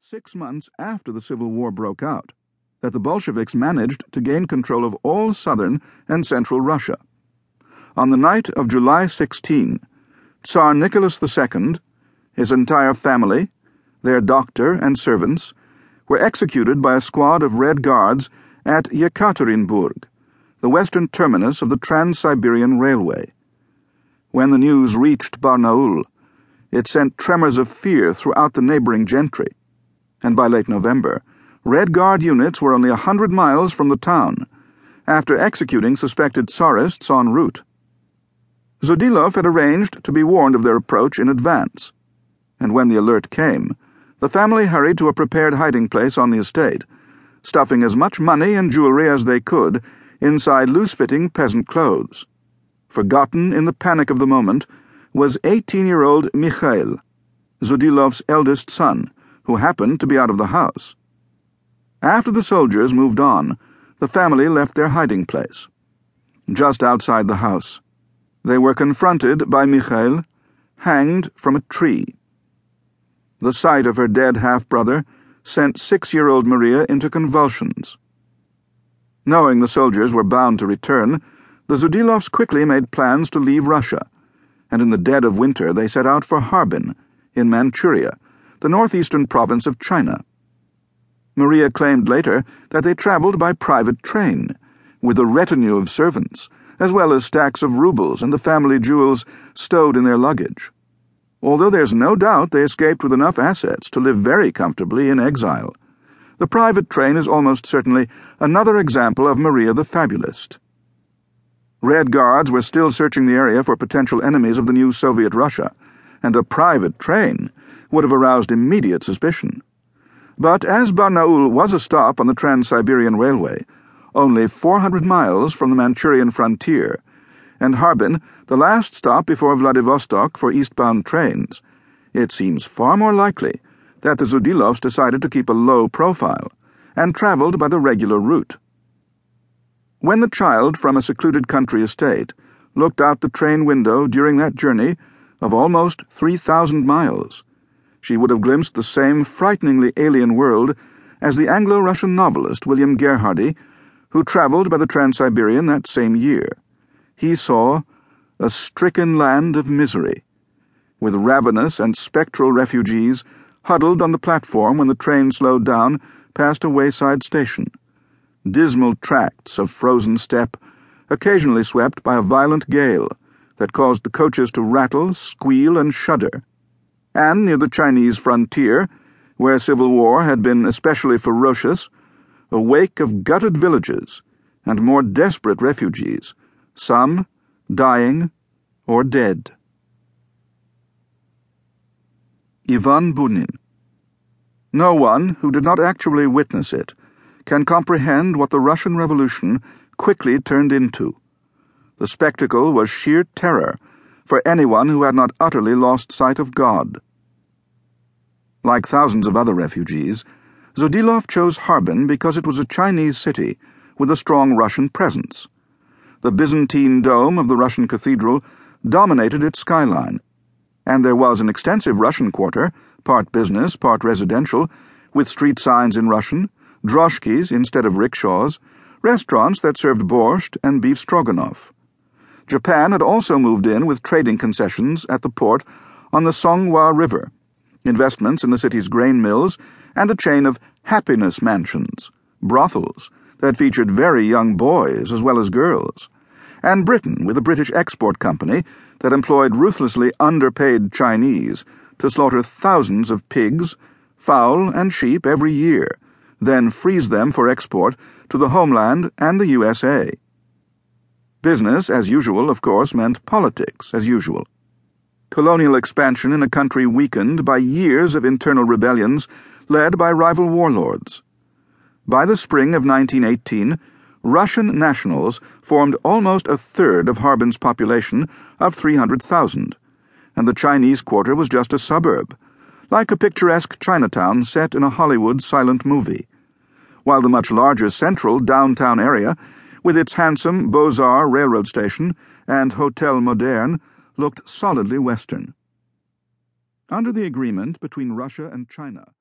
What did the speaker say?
six months after the Civil War broke out, that the Bolsheviks managed to gain control of all southern and central Russia. On the night of July 16, Tsar Nicholas II, his entire family, their doctor, and servants were executed by a squad of Red Guards at Yekaterinburg, the western terminus of the Trans Siberian Railway. When the news reached Barnaul, it sent tremors of fear throughout the neighboring gentry and by late November, Red Guard units were only a hundred miles from the town after executing suspected Tsarists en route. Zudilov had arranged to be warned of their approach in advance, and when the alert came, the family hurried to a prepared hiding place on the estate, stuffing as much money and jewelry as they could inside loose fitting peasant clothes. Forgotten in the panic of the moment was 18 year old Mikhail, Zudilov's eldest son who happened to be out of the house. After the soldiers moved on, the family left their hiding place. Just outside the house, they were confronted by Mikhail, hanged from a tree. The sight of her dead half brother sent six year old Maria into convulsions. Knowing the soldiers were bound to return, the Zudilovs quickly made plans to leave Russia, and in the dead of winter they set out for Harbin, in Manchuria the northeastern province of China. Maria claimed later that they traveled by private train, with a retinue of servants, as well as stacks of rubles and the family jewels stowed in their luggage. Although there's no doubt they escaped with enough assets to live very comfortably in exile, the private train is almost certainly another example of Maria the Fabulist. Red Guards were still searching the area for potential enemies of the new Soviet Russia, and a private train would have aroused immediate suspicion. But as Barnaul was a stop on the Trans Siberian Railway, only 400 miles from the Manchurian frontier, and Harbin the last stop before Vladivostok for eastbound trains, it seems far more likely that the Zudilovs decided to keep a low profile and traveled by the regular route. When the child from a secluded country estate looked out the train window during that journey of almost 3,000 miles, she would have glimpsed the same frighteningly alien world as the Anglo Russian novelist William Gerhardie, who traveled by the Trans Siberian that same year. He saw a stricken land of misery, with ravenous and spectral refugees huddled on the platform when the train slowed down past a wayside station. Dismal tracts of frozen steppe, occasionally swept by a violent gale that caused the coaches to rattle, squeal, and shudder and near the Chinese frontier, where civil war had been especially ferocious, a wake of gutted villages and more desperate refugees, some dying or dead. Ivan Bunin. No one who did not actually witness it can comprehend what the Russian Revolution quickly turned into. The spectacle was sheer terror for anyone who had not utterly lost sight of God. Like thousands of other refugees, Zudilov chose Harbin because it was a Chinese city with a strong Russian presence. The Byzantine dome of the Russian cathedral dominated its skyline, and there was an extensive Russian quarter, part business, part residential, with street signs in Russian, droshkis instead of rickshaws, restaurants that served borscht and beef stroganoff. Japan had also moved in with trading concessions at the port on the Songhua River investments in the city's grain mills, and a chain of happiness mansions, brothels, that featured very young boys as well as girls, and Britain with a British export company that employed ruthlessly underpaid Chinese to slaughter thousands of pigs, fowl, and sheep every year, then freeze them for export to the homeland and the USA. Business, as usual, of course, meant politics, as usual colonial expansion in a country weakened by years of internal rebellions led by rival warlords. By the spring of 1918, Russian nationals formed almost a third of Harbin's population of 300,000, and the Chinese quarter was just a suburb, like a picturesque Chinatown set in a Hollywood silent movie, while the much larger central downtown area, with its handsome Beaux-Arts railroad station and Hotel Moderne, looked solidly Western. Under the agreement between Russia and China,